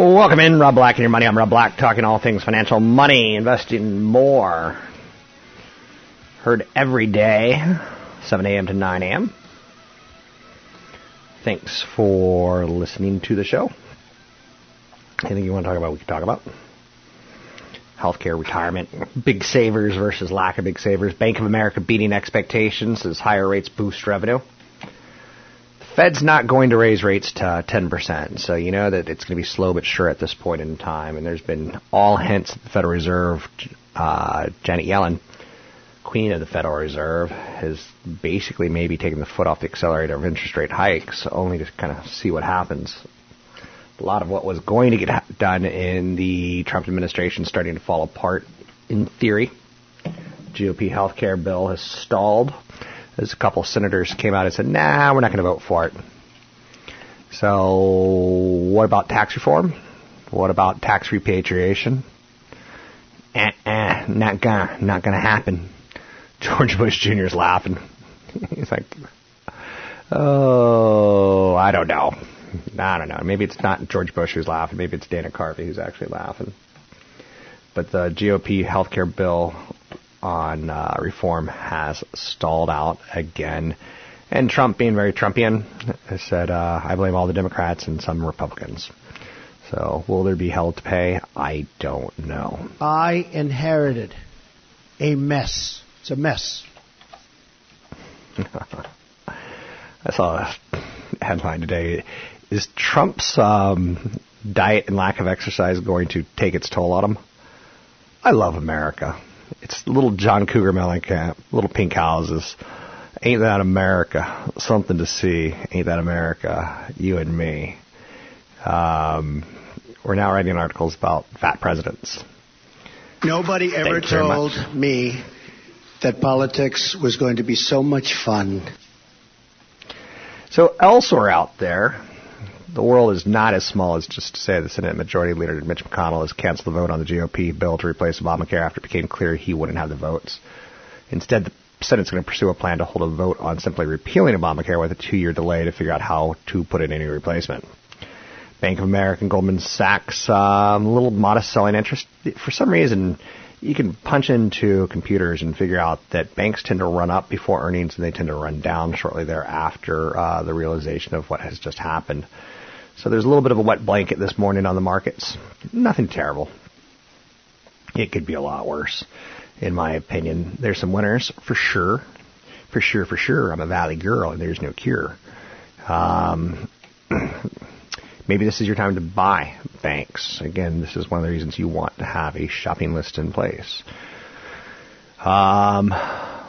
Welcome in, Rob Black and your money. I'm Rob Black, talking all things financial, money, investing, more. Heard every day, 7 a.m. to 9 a.m. Thanks for listening to the show. Anything you want to talk about, we can talk about. Healthcare, retirement, big savers versus lack of big savers. Bank of America beating expectations as higher rates boost revenue. Fed's not going to raise rates to 10%, so you know that it's going to be slow but sure at this point in time. And there's been all hints that the Federal Reserve, uh, Janet Yellen, Queen of the Federal Reserve, has basically maybe taken the foot off the accelerator of interest rate hikes, only to kind of see what happens. A lot of what was going to get done in the Trump administration starting to fall apart in theory. GOP health care bill has stalled as a couple of senators came out and said, nah, we're not going to vote for it. So, what about tax reform? What about tax repatriation? Eh, eh, not gonna, not gonna happen. George Bush Jr. is laughing. He's like, oh, I don't know. I don't know. Maybe it's not George Bush who's laughing. Maybe it's Dana Carvey who's actually laughing. But the GOP health care bill on uh, reform has stalled out again. And Trump, being very Trumpian, said, uh, I blame all the Democrats and some Republicans. So, will there be hell to pay? I don't know. I inherited a mess. It's a mess. I saw a headline today. Is Trump's um, diet and lack of exercise going to take its toll on him? I love America. It's little John Cougar Mellencamp, little pink houses. Ain't that America? Something to see. Ain't that America? You and me. Um, we're now writing articles about fat presidents. Nobody ever told me that politics was going to be so much fun. So elsewhere out there, the world is not as small as just to say the Senate Majority Leader Mitch McConnell has canceled the vote on the GOP bill to replace Obamacare after it became clear he wouldn't have the votes. Instead, the Senate's going to pursue a plan to hold a vote on simply repealing Obamacare with a two-year delay to figure out how to put in any replacement. Bank of America and Goldman Sachs, um, a little modest selling interest. For some reason, you can punch into computers and figure out that banks tend to run up before earnings and they tend to run down shortly thereafter uh, the realization of what has just happened. So there's a little bit of a wet blanket this morning on the markets. Nothing terrible. It could be a lot worse, in my opinion. There's some winners for sure. For sure, for sure. I'm a Valley girl and there's no cure. Um, maybe this is your time to buy banks. Again, this is one of the reasons you want to have a shopping list in place. Um,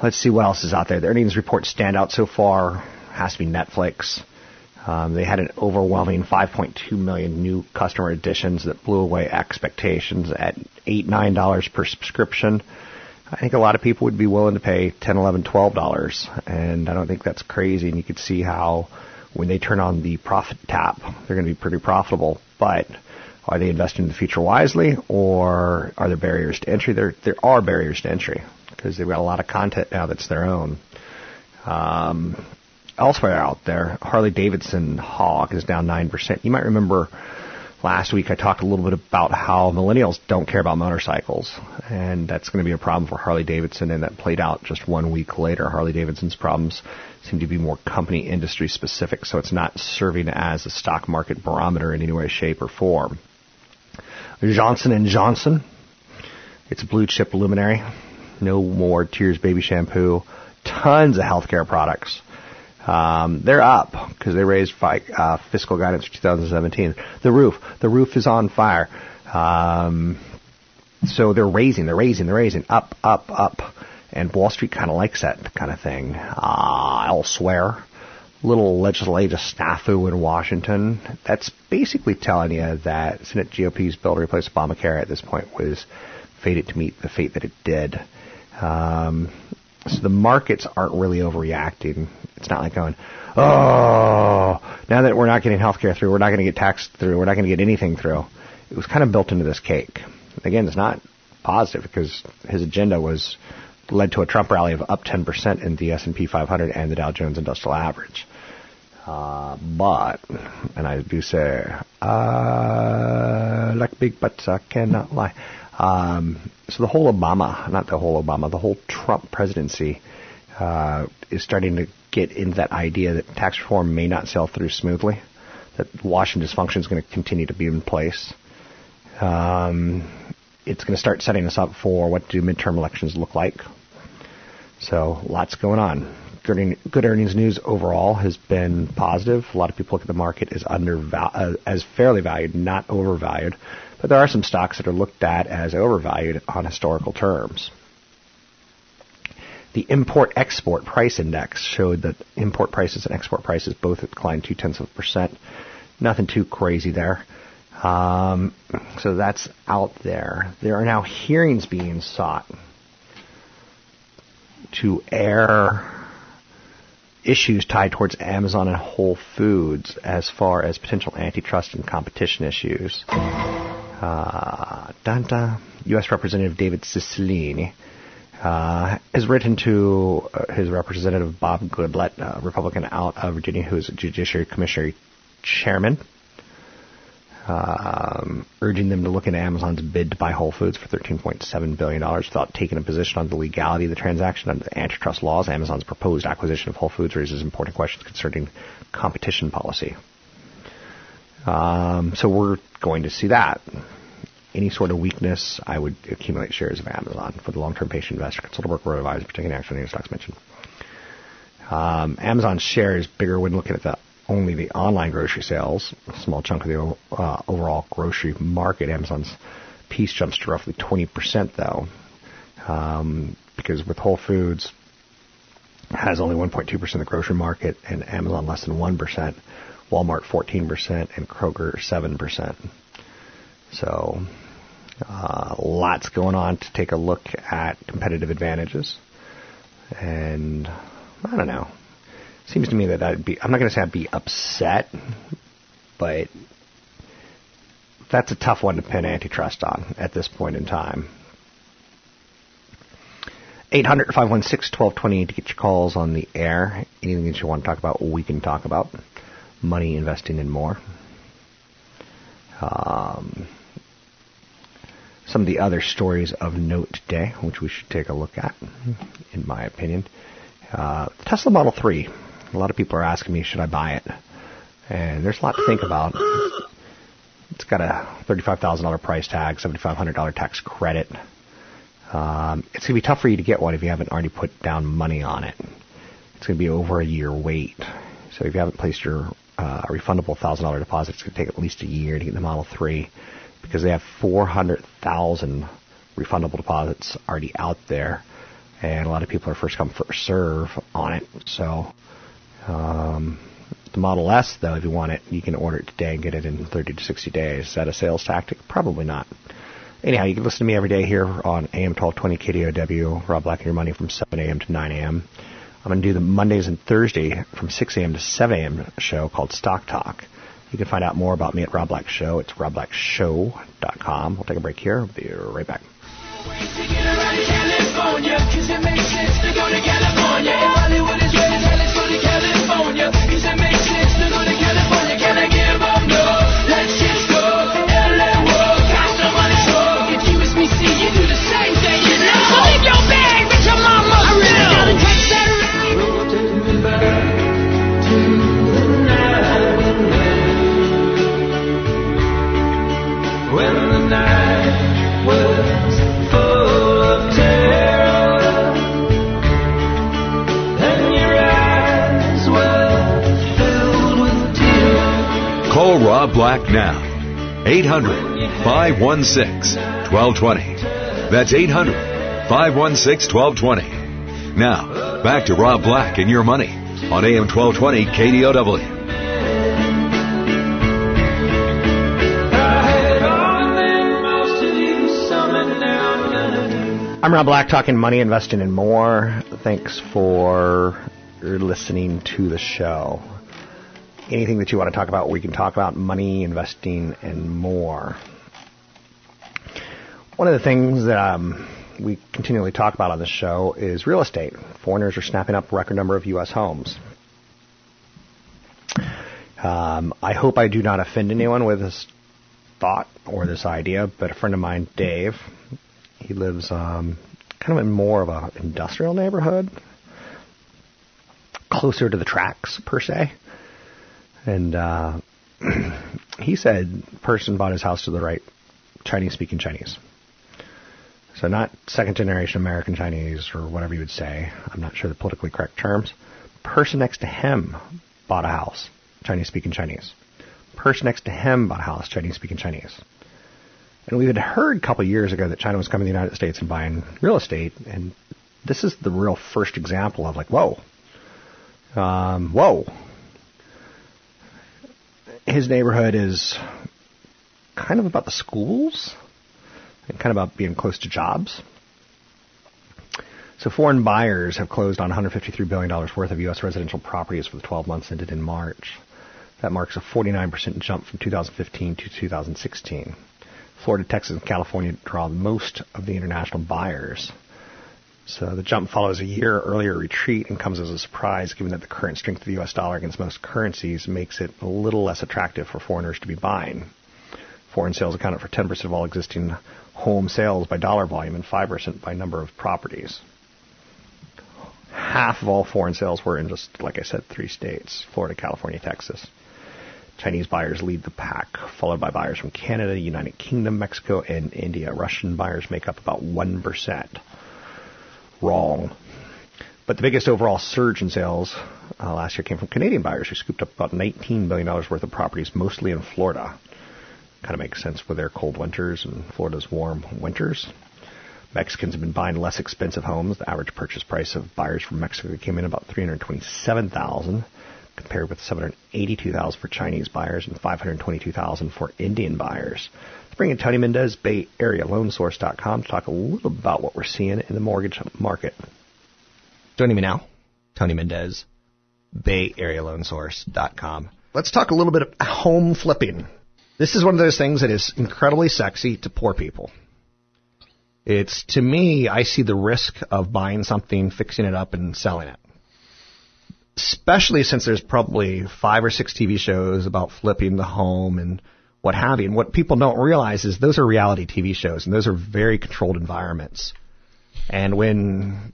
let's see what else is out there. The earnings report standout so far has to be Netflix. Um, they had an overwhelming 5.2 million new customer additions that blew away expectations at eight nine dollars per subscription. I think a lot of people would be willing to pay ten, eleven, twelve dollars, and I don't think that's crazy. And you could see how when they turn on the profit tap, they're going to be pretty profitable. But are they investing in the future wisely, or are there barriers to entry? There, there are barriers to entry because they've got a lot of content now that's their own. Um, elsewhere out there, Harley Davidson Hog is down nine percent. You might remember Last week I talked a little bit about how millennials don't care about motorcycles, and that's going to be a problem for Harley Davidson, and that played out just one week later. Harley Davidson's problems seem to be more company industry specific, so it's not serving as a stock market barometer in any way, shape, or form. Johnson and Johnson, it's a blue chip luminary. No more Tears baby shampoo. Tons of healthcare products. Um, they're up because they raised fi- uh, fiscal guidance for 2017. The roof, the roof is on fire. Um, so they're raising, they're raising, they're raising, up, up, up, and Wall Street kind of likes that kind of thing. Uh, elsewhere, little legislative snafu in Washington. That's basically telling you that Senate GOP's bill to replace Obamacare at this point was fated to meet the fate that it did. Um, so the markets aren't really overreacting. It's not like going, oh, now that we're not getting health care through, we're not going to get taxed through, we're not going to get anything through. It was kind of built into this cake. Again, it's not positive because his agenda was led to a Trump rally of up 10% in the S&P 500 and the Dow Jones Industrial Average. Uh, but, and I do say, uh, like big butts, I cannot lie. Um, so the whole Obama, not the whole Obama, the whole Trump presidency uh, is starting to get into that idea that tax reform may not sail through smoothly, that Washington dysfunction is going to continue to be in place. Um, it's going to start setting us up for what do midterm elections look like. So lots going on. Good, good earnings news overall has been positive. A lot of people look at the market as under uh, as fairly valued, not overvalued. But there are some stocks that are looked at as overvalued on historical terms. The import export price index showed that import prices and export prices both declined two tenths of a percent. Nothing too crazy there. Um, so that's out there. There are now hearings being sought to air issues tied towards Amazon and Whole Foods as far as potential antitrust and competition issues. Uh, Danta, U.S. Representative David Cicilline uh, has written to uh, his representative Bob Goodlatte, a Republican out of Virginia, who is a Judiciary Commissioner chairman, um, urging them to look into Amazon's bid to buy Whole Foods for $13.7 billion without taking a position on the legality of the transaction under the antitrust laws. Amazon's proposed acquisition of Whole Foods raises important questions concerning competition policy. Um, so we're going to see that. Any sort of weakness, I would accumulate shares of Amazon for the long-term patient investor. Consult a broker advisor, particularly action any stocks mentioned. Um, Amazon's share is bigger when looking at the only the online grocery sales, a small chunk of the uh, overall grocery market. Amazon's piece jumps to roughly 20% though, um, because with Whole Foods has only 1.2% of the grocery market and Amazon less than 1%. Walmart 14%, and Kroger 7%. So, uh, lots going on to take a look at competitive advantages. And I don't know. Seems to me that I'd be, I'm not going to say I'd be upset, but that's a tough one to pin antitrust on at this point in time. 800 516 1220 to get your calls on the air. Anything that you want to talk about, we can talk about money investing in more. Um, some of the other stories of note today, which we should take a look at, in my opinion. Uh, Tesla Model 3. A lot of people are asking me, should I buy it? And there's a lot to think about. It's got a $35,000 price tag, $7,500 tax credit. Um, it's going to be tough for you to get one if you haven't already put down money on it. It's going to be over a year wait. So if you haven't placed your uh, a refundable thousand dollar deposit. It's going to take at least a year to get the Model Three because they have four hundred thousand refundable deposits already out there, and a lot of people are first come first serve on it. So um, the Model S, though, if you want it, you can order it today and get it in 30 to 60 days. Is that a sales tactic? Probably not. Anyhow, you can listen to me every day here on AM 1220 KDOW, Rob Black and Your Money from 7 a.m. to 9 a.m. I'm going to do the Mondays and Thursday from 6 a.m. to 7 a.m. show called Stock Talk. You can find out more about me at Rob Black Show. It's robblackshow.com. We'll take a break here. We'll be right back. Black now. 800 516 1220. That's 800 516 1220. Now, back to Rob Black and your money on AM 1220 KDOW. I'm Rob Black, talking money, investing, and more. Thanks for listening to the show. Anything that you want to talk about, we can talk about money, investing, and more. One of the things that um, we continually talk about on the show is real estate. Foreigners are snapping up a record number of U.S. homes. Um, I hope I do not offend anyone with this thought or this idea, but a friend of mine, Dave, he lives um, kind of in more of an industrial neighborhood, closer to the tracks per se. And uh, he said, person bought his house to the right, Chinese speaking Chinese. So not second generation American Chinese or whatever you would say. I'm not sure the politically correct terms. Person next to him bought a house, Chinese speaking Chinese. Person next to him bought a house, Chinese speaking Chinese. And we had heard a couple years ago that China was coming to the United States and buying real estate, and this is the real first example of like, whoa, um, whoa. His neighborhood is kind of about the schools and kind of about being close to jobs. So foreign buyers have closed on $153 billion worth of U.S. residential properties for the 12 months ended in March. That marks a 49% jump from 2015 to 2016. Florida, Texas, and California draw most of the international buyers. So the jump follows a year earlier retreat and comes as a surprise given that the current strength of the US dollar against most currencies makes it a little less attractive for foreigners to be buying. Foreign sales accounted for 10% of all existing home sales by dollar volume and 5% by number of properties. Half of all foreign sales were in just, like I said, three states Florida, California, Texas. Chinese buyers lead the pack, followed by buyers from Canada, United Kingdom, Mexico, and India. Russian buyers make up about 1%. Wrong. But the biggest overall surge in sales uh, last year came from Canadian buyers who scooped up about $19 billion worth of properties, mostly in Florida. Kind of makes sense with their cold winters and Florida's warm winters. Mexicans have been buying less expensive homes. The average purchase price of buyers from Mexico came in about 327000 compared with 782,000 for Chinese buyers and 522,000 for Indian buyers. Let's bring Tony Mendez, Bay Area LoanSource.com to talk a little about what we're seeing in the mortgage market. Joining me now, Tony Mendez, Bay Area LoanSource.com. Let's talk a little bit of home flipping. This is one of those things that is incredibly sexy to poor people. It's to me, I see the risk of buying something, fixing it up, and selling it especially since there's probably five or six TV shows about flipping the home and what have you. And what people don't realize is those are reality TV shows, and those are very controlled environments. And when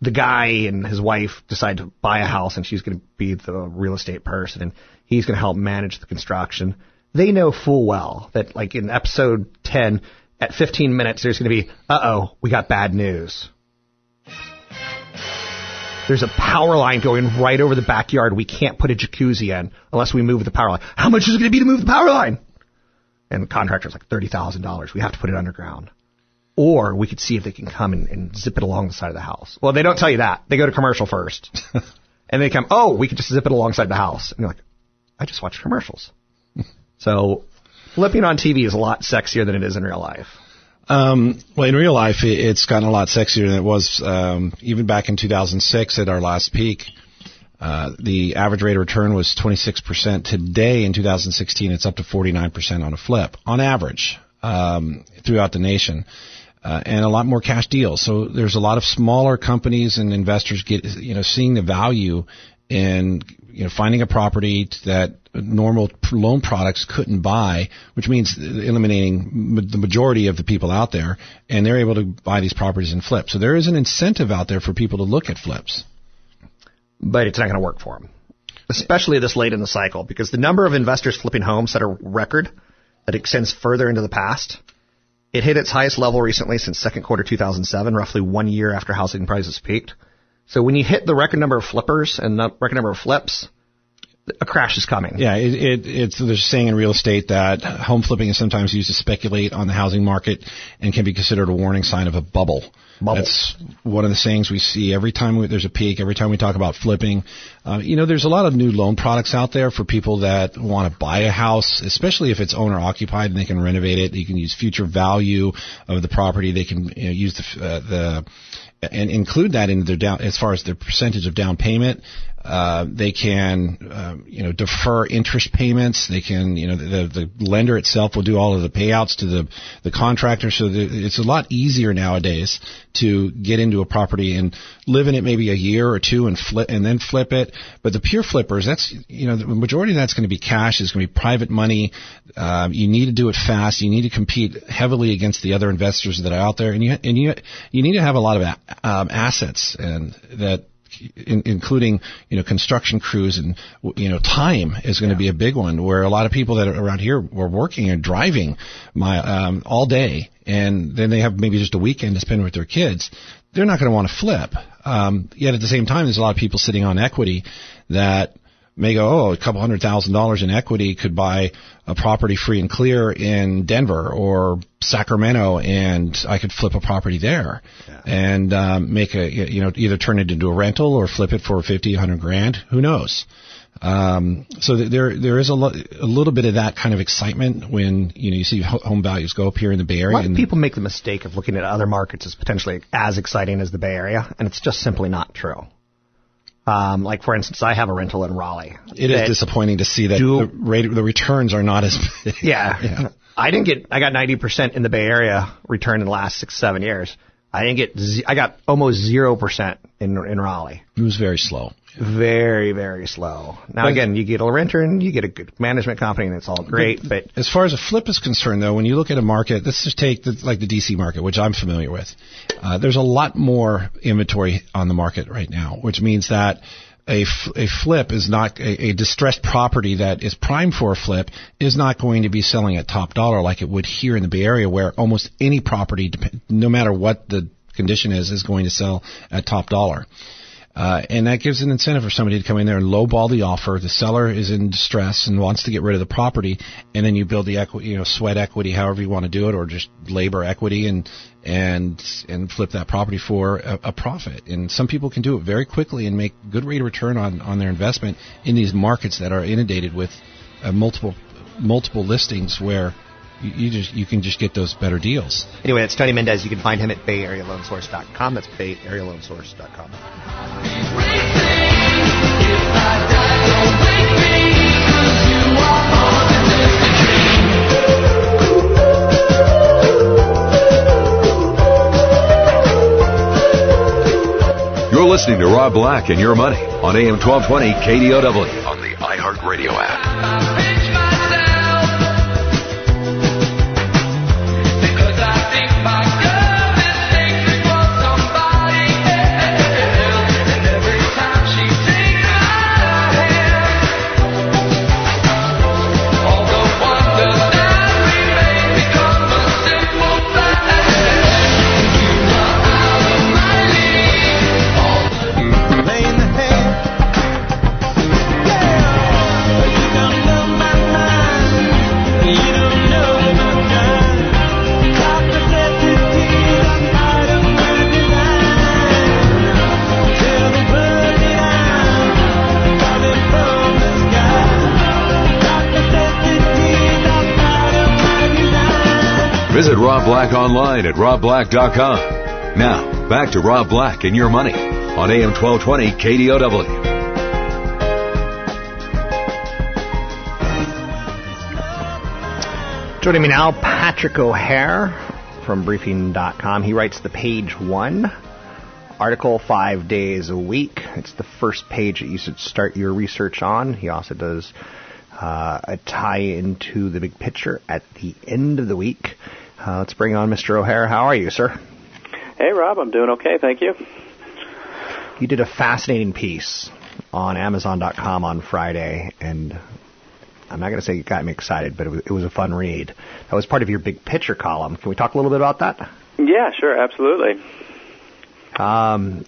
the guy and his wife decide to buy a house, and she's going to be the real estate person, and he's going to help manage the construction, they know full well that, like in episode 10, at 15 minutes, there's going to be, uh oh, we got bad news there's a power line going right over the backyard. We can't put a jacuzzi in unless we move the power line. How much is it going to be to move the power line? And the contractor's like $30,000. We have to put it underground. Or we could see if they can come and, and zip it along the side of the house. Well, they don't tell you that. They go to commercial first. and they come, oh, we can just zip it alongside the house. And you're like, I just watched commercials. so flipping on TV is a lot sexier than it is in real life. Um, well, in real life, it, it's gotten a lot sexier than it was um, even back in 2006 at our last peak. Uh, the average rate of return was 26%. Today, in 2016, it's up to 49% on a flip, on average, um, throughout the nation. Uh, and a lot more cash deals. So there's a lot of smaller companies and investors get, you know, seeing the value in, you know, finding a property that normal loan products couldn't buy, which means eliminating the majority of the people out there, and they're able to buy these properties and flip. So there is an incentive out there for people to look at flips but it's not going to work for them, especially this late in the cycle, because the number of investors flipping homes set a record that extends further into the past. It hit its highest level recently since second quarter 2007, roughly one year after housing prices peaked. So when you hit the record number of flippers and the record number of flips, a crash is coming. Yeah, it, it, it's there's a saying in real estate that home flipping is sometimes used to speculate on the housing market and can be considered a warning sign of a bubble. Bubble. That's one of the sayings we see every time we, there's a peak. Every time we talk about flipping, uh, you know, there's a lot of new loan products out there for people that want to buy a house, especially if it's owner occupied and they can renovate it. You can use future value of the property. They can you know, use the uh, the and include that in their down as far as their percentage of down payment. Uh, they can, um, you know, defer interest payments. They can, you know, the, the lender itself will do all of the payouts to the the contractor. So the, it's a lot easier nowadays to get into a property and live in it maybe a year or two and flip and then flip it. But the pure flippers, that's you know, the majority of that's going to be cash. It's going to be private money. Um, you need to do it fast. You need to compete heavily against the other investors that are out there, and you and you you need to have a lot of um, assets and that in, including you know construction crews and you know time is going to be a big one where a lot of people that are around here were working and driving my um, all day. And then they have maybe just a weekend to spend with their kids. They're not going to want to flip. Um, yet at the same time there's a lot of people sitting on equity that may go, oh, a couple hundred thousand dollars in equity could buy a property free and clear in Denver or Sacramento, and I could flip a property there yeah. and um, make a, you know, either turn it into a rental or flip it for fifty, hundred grand. Who knows? Um, so there there is a, lo- a little bit of that kind of excitement when you know you see home values go up here in the Bay Area. A lot of people make the mistake of looking at other markets as potentially as exciting as the Bay Area, and it's just simply not true. Um, like for instance, I have a rental in Raleigh. It is disappointing to see that do, the rate, the returns are not as big. Yeah, yeah. I didn't get. I got 90% in the Bay Area return in the last six seven years. I didn't get. I got almost zero percent in in Raleigh. It was very slow. Very very slow. Now but, again, you get a renter and you get a good management company, and it's all great. But, but, as far as a flip is concerned, though, when you look at a market, let's just take the, like the DC market, which I'm familiar with. Uh, there's a lot more inventory on the market right now, which means that a, a flip is not a, a, distressed property that is primed for a flip is not going to be selling at top dollar like it would here in the Bay Area, where almost any property, no matter what the condition is, is going to sell at top dollar. Uh, and that gives an incentive for somebody to come in there and lowball the offer. The seller is in distress and wants to get rid of the property, and then you build the equity, you know, sweat equity, however you want to do it, or just labor equity, and and and flip that property for a, a profit. And some people can do it very quickly and make good rate of return on on their investment in these markets that are inundated with uh, multiple multiple listings where you, you, just you can just get those better deals. Anyway, it's Tony Mendez. You can find him at BayAreaLoanSource.com. That's BayAreaLoanSource.com. You're listening to Rob Black and Your Money on AM 1220 KDOW on the iHeartRadio app. Rob Black online at robblack.com. Now, back to Rob Black and your money on AM 1220 KDOW. Joining me now, Patrick O'Hare from Briefing.com. He writes the page one article five days a week. It's the first page that you should start your research on. He also does uh, a tie into the big picture at the end of the week. Uh, let's bring on Mr. O'Hare. How are you, sir? Hey, Rob. I'm doing okay. Thank you. You did a fascinating piece on Amazon.com on Friday, and I'm not going to say it got me excited, but it was, it was a fun read. That was part of your big picture column. Can we talk a little bit about that? Yeah, sure, absolutely. Um,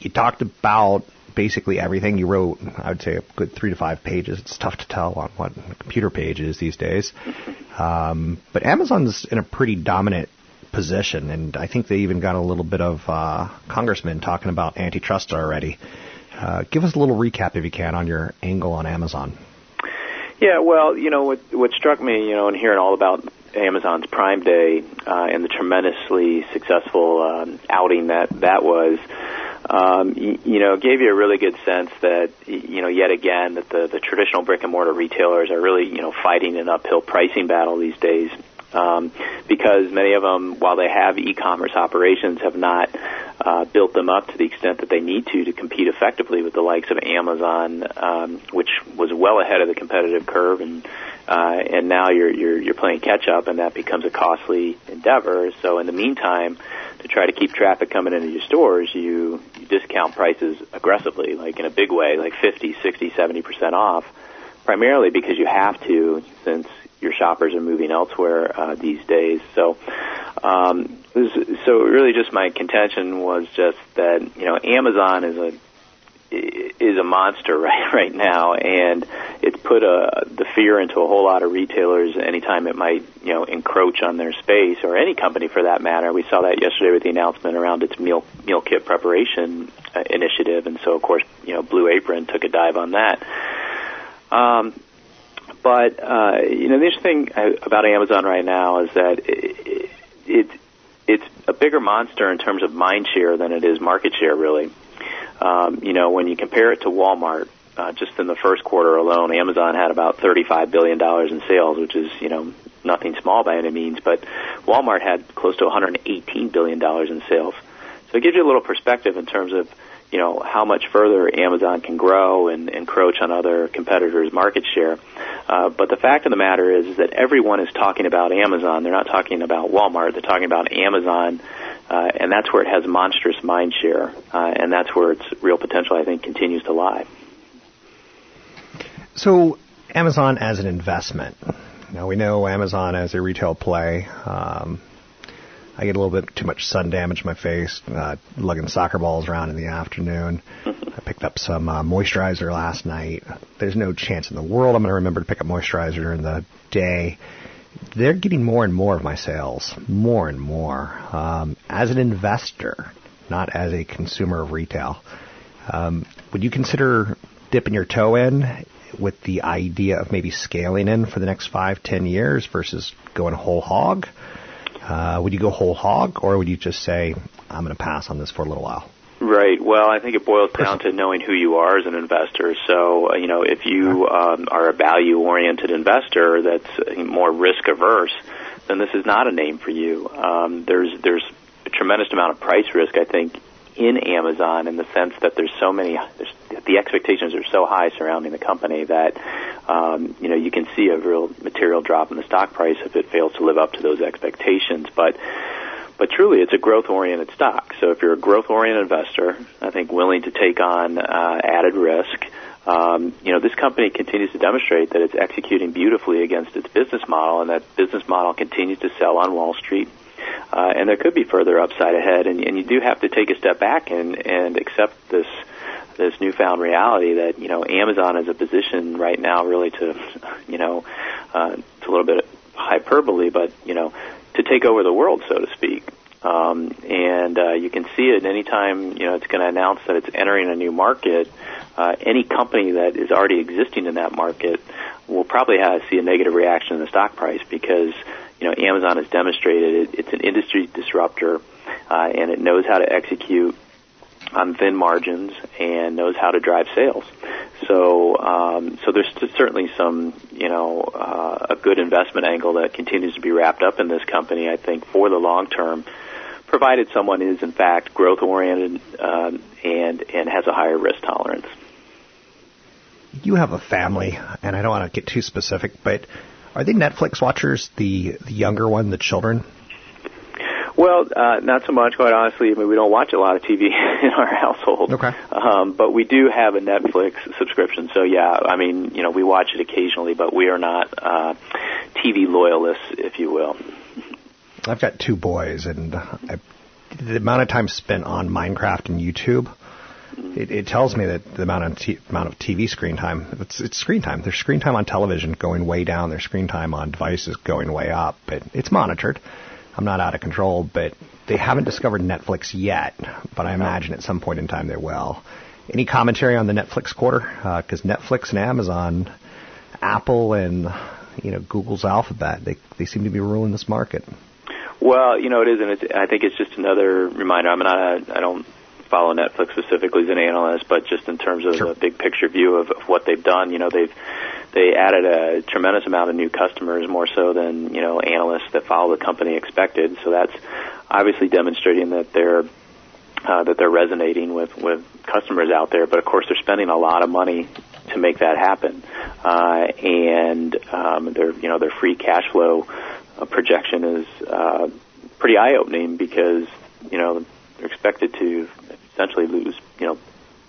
you talked about basically everything. You wrote, I would say, a good three to five pages. It's tough to tell on what a computer page is these days. Um, but Amazon's in a pretty dominant position, and I think they even got a little bit of uh, congressmen talking about antitrust already. Uh, give us a little recap, if you can, on your angle on Amazon. Yeah, well, you know what what struck me, you know, in hearing all about Amazon's Prime Day uh, and the tremendously successful um, outing that that was, um, you, you know, gave you a really good sense that you know yet again that the the traditional brick and mortar retailers are really you know fighting an uphill pricing battle these days. Um, because many of them, while they have e-commerce operations, have not uh, built them up to the extent that they need to to compete effectively with the likes of Amazon, um, which was well ahead of the competitive curve, and uh, and now you're you're you're playing catch up, and that becomes a costly endeavor. So in the meantime, to try to keep traffic coming into your stores, you, you discount prices aggressively, like in a big way, like 50, 60, 70 percent off, primarily because you have to, since your shoppers are moving elsewhere uh, these days. So, um, so really, just my contention was just that you know Amazon is a is a monster right right now, and it's put a the fear into a whole lot of retailers. Anytime it might you know encroach on their space, or any company for that matter. We saw that yesterday with the announcement around its meal meal kit preparation uh, initiative, and so of course you know Blue Apron took a dive on that. Um, but uh, you know, the interesting thing about Amazon right now is that it, it it's a bigger monster in terms of mind share than it is market share, really. Um, you know, when you compare it to Walmart, uh, just in the first quarter alone, Amazon had about $35 billion in sales, which is, you know, nothing small by any means, but Walmart had close to $118 billion in sales. So it gives you a little perspective in terms of, you know, how much further Amazon can grow and encroach on other competitors' market share. Uh, but the fact of the matter is, is that everyone is talking about Amazon. They're not talking about Walmart. They're talking about Amazon, uh, and that's where it has monstrous mind share, uh, and that's where its real potential, I think, continues to lie. So, Amazon as an investment. Now we know Amazon as a retail play. Um, I get a little bit too much sun damage in my face, uh, lugging soccer balls around in the afternoon. I picked up some uh, moisturizer last night. There's no chance in the world I'm going to remember to pick up moisturizer during the day. They're getting more and more of my sales, more and more. Um, as an investor, not as a consumer of retail, um, would you consider dipping your toe in with the idea of maybe scaling in for the next five, ten years versus going whole hog? Uh, would you go whole hog, or would you just say, I'm going to pass on this for a little while? Right. Well, I think it boils down to knowing who you are as an investor. So, uh, you know, if you um, are a value-oriented investor that's more risk-averse, then this is not a name for you. Um, there's there's a tremendous amount of price risk, I think, in Amazon in the sense that there's so many, there's, the expectations are so high surrounding the company that, um, you know, you can see a real material drop in the stock price if it fails to live up to those expectations. But, but truly, it's a growth-oriented stock. So if you're a growth-oriented investor, I think willing to take on uh, added risk, um, you know, this company continues to demonstrate that it's executing beautifully against its business model, and that business model continues to sell on Wall Street uh, and there could be further upside ahead. And, and you do have to take a step back and and accept this this newfound reality that you know Amazon is a position right now really to you know uh, it's a little bit hyperbole, but you know to take over the world, so to speak. Um, and uh, you can see it anytime you know it's going to announce that it's entering a new market. Uh, any company that is already existing in that market will probably have, see a negative reaction in the stock price because you know, Amazon has demonstrated it, it's an industry disruptor, uh, and it knows how to execute on thin margins and knows how to drive sales. So, um, so there's certainly some, you know, uh, a good investment angle that continues to be wrapped up in this company. I think for the long term, provided someone is in fact growth oriented uh, and and has a higher risk tolerance. You have a family, and I don't want to get too specific, but are they Netflix watchers? The the younger one, the children. Well, uh, not so much, quite honestly. I mean, we don't watch a lot of TV in our household. Okay. Um, but we do have a Netflix subscription, so yeah. I mean, you know, we watch it occasionally, but we are not uh, TV loyalists, if you will. I've got two boys, and I, the amount of time spent on Minecraft and YouTube. It, it tells me that the amount of t- amount of TV screen time it's, it's screen time. There's screen time on television going way down. There's screen time on devices going way up. But it's monitored. I'm not out of control, but they haven't discovered Netflix yet. But I imagine at some point in time they will. Any commentary on the Netflix quarter? Because uh, Netflix and Amazon, Apple, and you know Google's Alphabet, they they seem to be ruling this market. Well, you know it is, and it's, I think it's just another reminder. I'm not, I don't follow Netflix specifically as an analyst, but just in terms of sure. the big picture view of, of what they've done, you know, they've they added a tremendous amount of new customers, more so than you know analysts that follow the company expected. So that's obviously demonstrating that they're uh, that they're resonating with with customers out there. But of course, they're spending a lot of money to make that happen, uh, and um, their you know their free cash flow uh, projection is uh, pretty eye opening because you know they're expected to essentially lose you know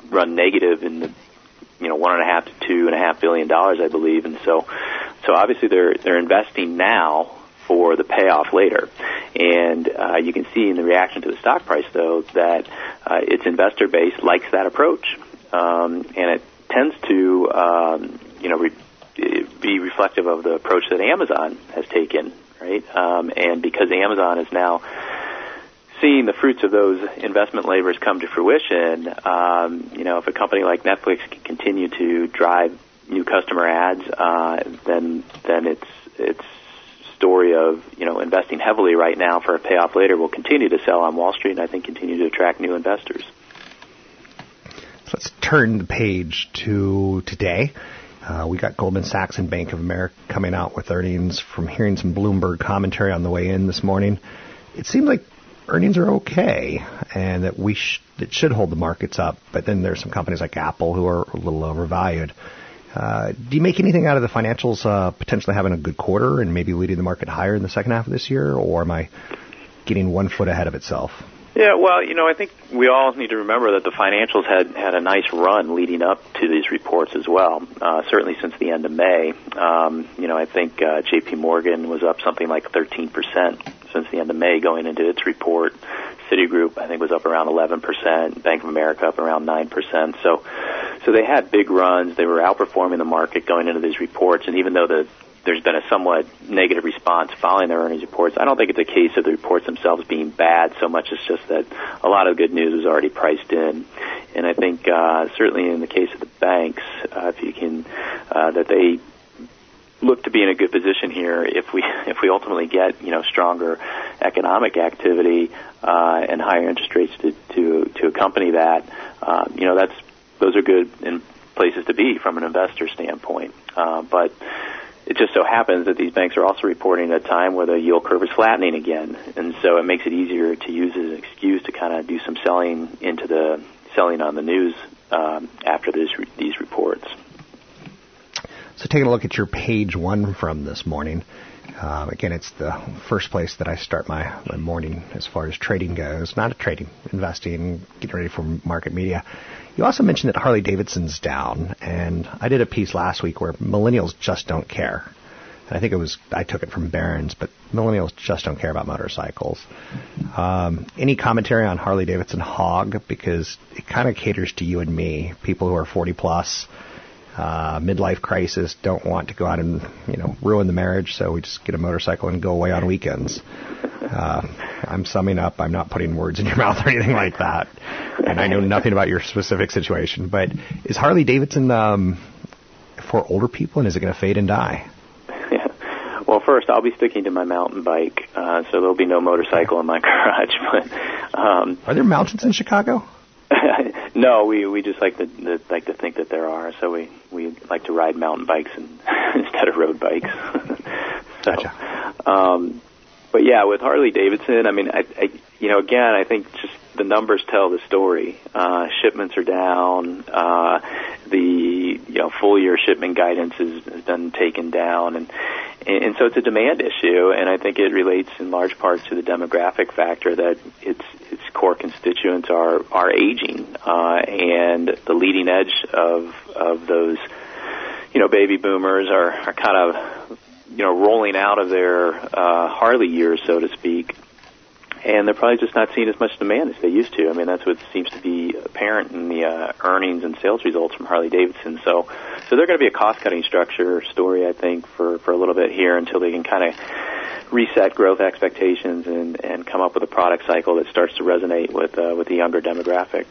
run negative in the you know one and a half to two and a half billion dollars, I believe, and so so obviously they're they're investing now for the payoff later. And uh, you can see in the reaction to the stock price, though, that uh, its investor base likes that approach, um, and it tends to um, you know re- be reflective of the approach that Amazon has taken, right? Um, and because Amazon is now seeing the fruits of those investment labors come to fruition, um, you know, if a company like Netflix can continue to drive new customer ads, uh, then then its its story of you know investing heavily right now for a payoff later will continue to sell on Wall Street, and I think continue to attract new investors. So let's turn the page to today. Uh, we got Goldman Sachs and Bank of America coming out with earnings from hearing some Bloomberg commentary on the way in this morning. It seemed like earnings are okay and that we sh- it should hold the markets up. But then there's some companies like Apple who are a little overvalued. Uh, do you make anything out of the financials uh, potentially having a good quarter and maybe leading the market higher in the second half of this year, or am I getting one foot ahead of itself? Yeah, well, you know, I think we all need to remember that the financials had had a nice run leading up to these reports as well. Uh, certainly since the end of May, um, you know, I think uh, J.P. Morgan was up something like 13 percent since the end of May going into its report. Citigroup, I think, was up around 11 percent. Bank of America up around nine percent. So, so they had big runs. They were outperforming the market going into these reports, and even though the there's been a somewhat negative response following their earnings reports. I don't think it's a case of the reports themselves being bad so much as just that a lot of good news was already priced in. And I think uh, certainly in the case of the banks, uh, if you can, uh, that they look to be in a good position here if we if we ultimately get you know stronger economic activity uh, and higher interest rates to to to accompany that. Um, you know that's those are good in places to be from an investor standpoint. Uh, but it just so happens that these banks are also reporting at a time where the yield curve is flattening again, and so it makes it easier to use as an excuse to kind of do some selling into the selling on the news um, after this, these reports. So, taking a look at your page one from this morning. Um, again, it's the first place that I start my, my morning as far as trading goes. Not a trading, investing, getting ready for market media. You also mentioned that Harley Davidson's down, and I did a piece last week where millennials just don't care. And I think it was I took it from Barron's, but millennials just don't care about motorcycles. Um, any commentary on Harley Davidson Hog because it kind of caters to you and me, people who are 40 plus uh, midlife crisis, don't want to go out and you know ruin the marriage, so we just get a motorcycle and go away on weekends. Uh, I'm summing up. I'm not putting words in your mouth or anything like that, and I know nothing about your specific situation. But is Harley Davidson um, for older people, and is it going to fade and die? Yeah. Well, first, I'll be sticking to my mountain bike, uh, so there'll be no motorcycle in my garage. But um, are there mountains in Chicago? No, we we just like to, to like to think that there are. So we we like to ride mountain bikes and, instead of road bikes. so, gotcha. um, but yeah, with Harley Davidson, I mean, I, I you know, again, I think just the numbers tell the story. Uh, shipments are down. Uh, the you know full year shipment guidance has, has been taken down, and and and so it's a demand issue. And I think it relates in large part to the demographic factor that its its core constituents are are aging, uh, and the leading edge of of those you know baby boomers are are kind of you know rolling out of their uh, Harley years, so to speak and they're probably just not seeing as much demand as they used to. I mean, that's what seems to be apparent in the uh, earnings and sales results from Harley Davidson. So, so they're going to be a cost-cutting structure story, I think, for for a little bit here until they can kind of reset growth expectations and and come up with a product cycle that starts to resonate with uh, with the younger demographic.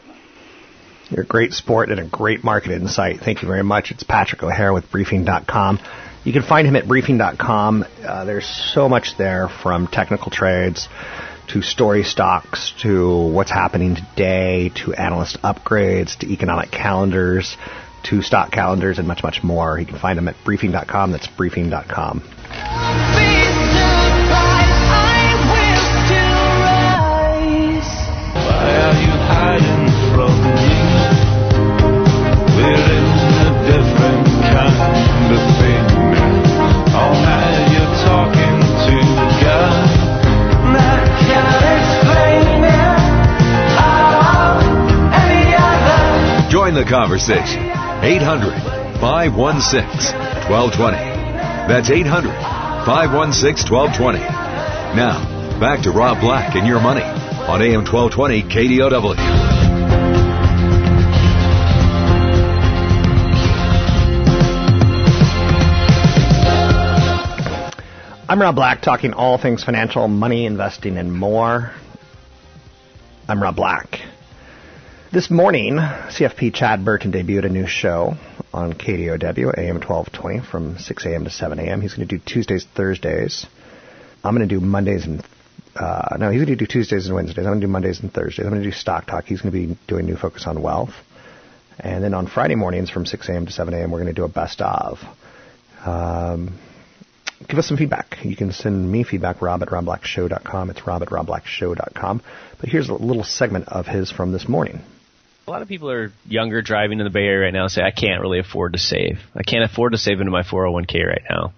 You're a great sport and a great market insight. Thank you very much. It's Patrick O'Hare with Briefing.com. You can find him at Briefing.com. Uh, there's so much there from technical trades to story stocks, to what's happening today, to analyst upgrades, to economic calendars, to stock calendars, and much, much more. You can find them at briefing.com. That's briefing.com. conversation. 800 516 1220. That's 800 516 1220. Now, back to Rob Black and your money on AM 1220 KDOW. I'm Rob Black, talking all things financial, money, investing, and more. I'm Rob Black. This morning, CFP Chad Burton debuted a new show on KDOW, AM 1220, from 6 a.m. to 7 a.m. He's going to do Tuesdays, Thursdays. I'm going to do Mondays and uh, no, he's going to do Tuesdays and Wednesdays. I'm going to do Mondays and Thursdays. I'm going to do Stock Talk. He's going to be doing New Focus on Wealth. And then on Friday mornings from 6 a.m. to 7 a.m., we're going to do a best of. Um, give us some feedback. You can send me feedback, rob at robblackshow.com. It's rob at robblackshow.com. But here's a little segment of his from this morning. A lot of people are younger driving in the Bay Area right now and say, I can't really afford to save. I can't afford to save into my 401k right now.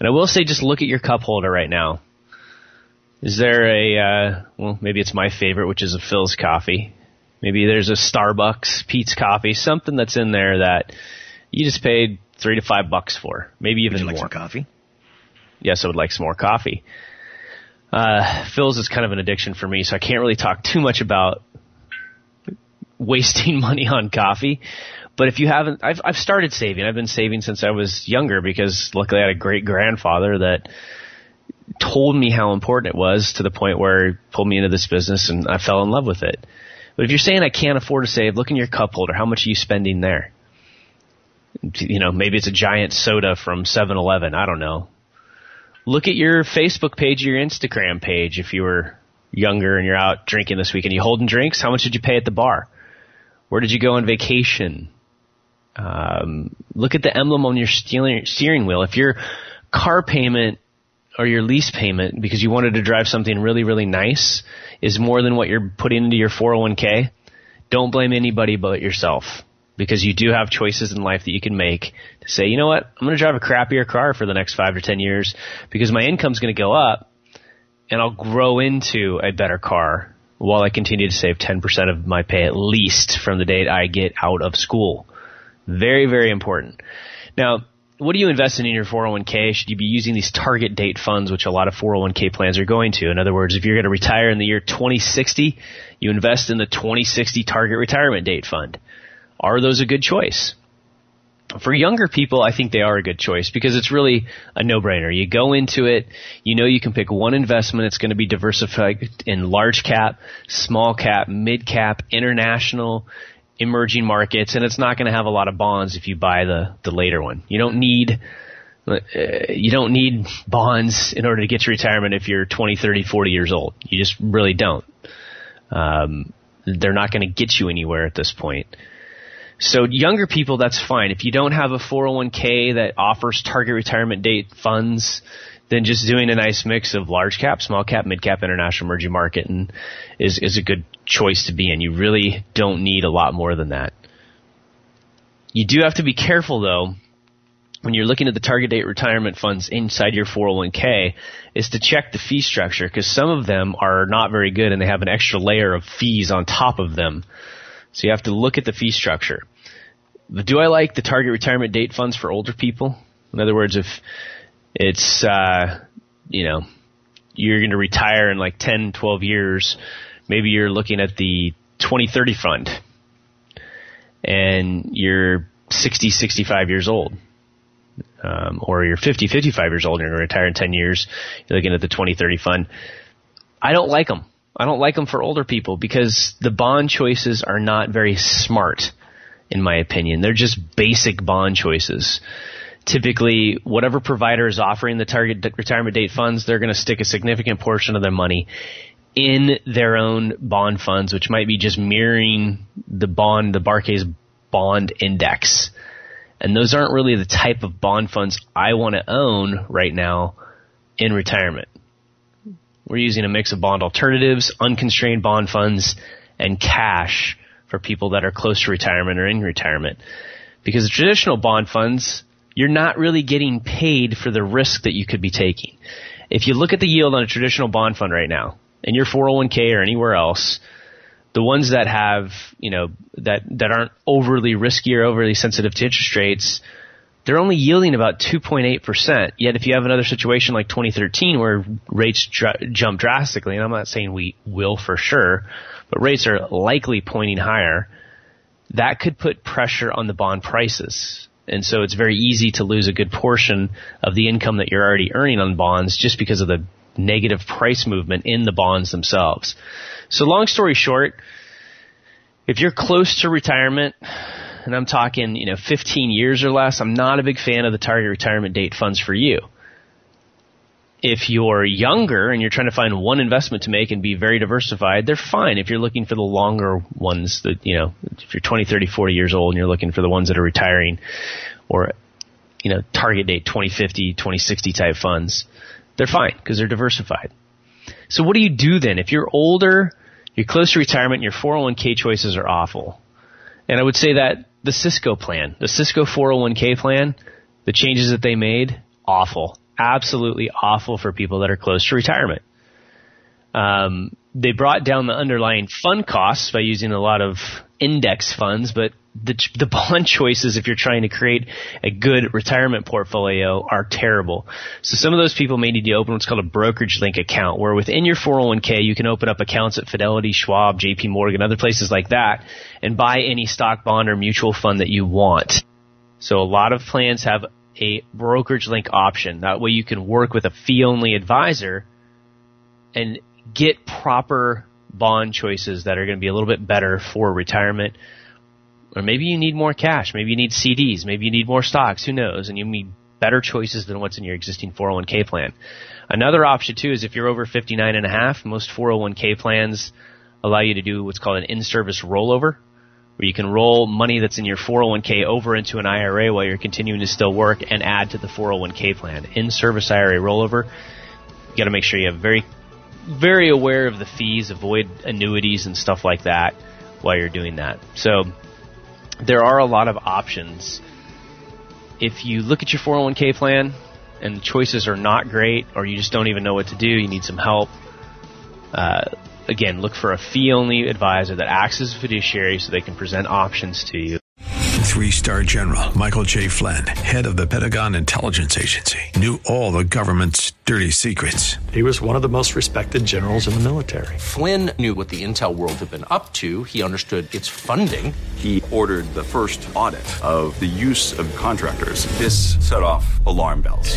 And I will say, just look at your cup holder right now. Is there a, uh, well, maybe it's my favorite, which is a Philz coffee. Maybe there's a Starbucks, Peet's coffee, something that's in there that you just paid three to five bucks for. Maybe even like more. coffee? Yes, I would like some more coffee. Uh, Philz is kind of an addiction for me, so I can't really talk too much about wasting money on coffee. But if you haven't, I've, I've started saving. I've been saving since I was younger because luckily I had a great grandfather that told me how important it was to the point where he pulled me into this business and I fell in love with it. But if you're saying I can't afford to save, look in your cup holder. How much are you spending there? You know, maybe it's a giant soda from 7-Eleven. I don't know. Look at your Facebook page, your Instagram page. If you were younger and you're out drinking this weekend, you holding drinks. How much did you pay at the bar? Where did you go on vacation? Um, look at the emblem on your steering wheel. If your car payment or your lease payment, because you wanted to drive something really, really nice, is more than what you're putting into your 401k, don't blame anybody but yourself. Because you do have choices in life that you can make to say, you know what, I'm going to drive a crappier car for the next five to ten years because my income's going to go up and I'll grow into a better car while I continue to save 10% of my pay at least from the date I get out of school. Very, very important. Now, what do you invest in in your 401k? Should you be using these target date funds, which a lot of 401k plans are going to? In other words, if you're going to retire in the year 2060, you invest in the 2060 target retirement date fund. Are those a good choice? For younger people, I think they are a good choice because it's really a no-brainer. You go into it, you know you can pick one investment. It's going to be diversified in large cap, small cap, mid cap, international, emerging markets, and it's not going to have a lot of bonds if you buy the, the later one. You don't need Uh, you don't need bonds in order to get to retirement if you're 20, 30, 40 years old. You just really don't. Um, they're not going to get you anywhere at this point. So younger people, that's fine. If you don't have a 401k that offers target retirement date funds, then just doing a nice mix of large cap, small cap, mid cap, international emerging market and is, is a good choice to be in. You really don't need a lot more than that. You do have to be careful though when you're looking at the target date retirement funds inside your 401k is to check the fee structure because some of them are not very good and they have an extra layer of fees on top of them. So you have to look at the fee structure. Do I like the target retirement date funds for older people? In other words, if it's, uh, you know, you're going to retire in like 10, 12 years, maybe you're looking at the 2030 fund and you're 60, 65 years old um, or you're 50, 55 years old and you're going to retire in 10 years, you're looking at the 2030 fund. I don't like them. I don't like them for older people because the bond choices are not very smart, in my opinion. They're just basic bond choices. Typically, whatever provider is offering the target retirement date funds, they're going to stick a significant portion of their money in their own bond funds, which might be just mirroring the bond, the Barclays bond index. And those aren't really the type of bond funds I want to own right now in retirement. We're using a mix of bond alternatives, unconstrained bond funds, and cash for people that are close to retirement or in retirement. Because the traditional bond funds, you're not really getting paid for the risk that you could be taking. If you look at the yield on a traditional bond fund right now, in your 401k or anywhere else, the ones that have, you know, that, that aren't overly risky or overly sensitive to interest rates, they're only yielding about 2.8%. Yet if you have another situation like 2013 where rates dr- jump drastically, and I'm not saying we will for sure, but rates are likely pointing higher, that could put pressure on the bond prices. And so it's very easy to lose a good portion of the income that you're already earning on bonds just because of the negative price movement in the bonds themselves. So long story short, if you're close to retirement, and I'm talking, you know, 15 years or less, I'm not a big fan of the target retirement date funds for you. If you're younger and you're trying to find one investment to make and be very diversified, they're fine. If you're looking for the longer ones that, you know, if you're 20, 30, 40 years old and you're looking for the ones that are retiring or, you know, target date 2050, 2060 type funds, they're fine because they're diversified. So what do you do then? If you're older you're close to retirement your 401k choices are awful. And I would say that the Cisco plan, the Cisco 401k plan, the changes that they made, awful. Absolutely awful for people that are close to retirement. Um, they brought down the underlying fund costs by using a lot of index funds, but the, the bond choices, if you're trying to create a good retirement portfolio, are terrible. So some of those people may need to open what's called a brokerage link account, where within your 401k you can open up accounts at Fidelity, Schwab, JP Morgan, other places like that, and buy any stock, bond, or mutual fund that you want. So a lot of plans have a brokerage link option. That way you can work with a fee only advisor and get proper bond choices that are going to be a little bit better for retirement or maybe you need more cash. Maybe you need CDs. Maybe you need more stocks. Who knows? And you need better choices than what's in your existing 401k plan. Another option too is if you're over 59 and a half, most 401k plans allow you to do what's called an in-service rollover, where you can roll money that's in your 401k over into an IRA while you're continuing to still work and add to the 401k plan. In-service IRA rollover. You got to make sure you have very, very aware of the fees, avoid annuities and stuff like that while you're doing that. So there are a lot of options. If you look at your 401k plan and the choices are not great, or you just don't even know what to do, you need some help. Uh, again, look for a fee only advisor that acts as a fiduciary so they can present options to you. Three star general Michael J. Flynn, head of the Pentagon Intelligence Agency, knew all the government's dirty secrets. He was one of the most respected generals in the military. Flynn knew what the intel world had been up to, he understood its funding. He ordered the first audit of the use of contractors. This set off alarm bells.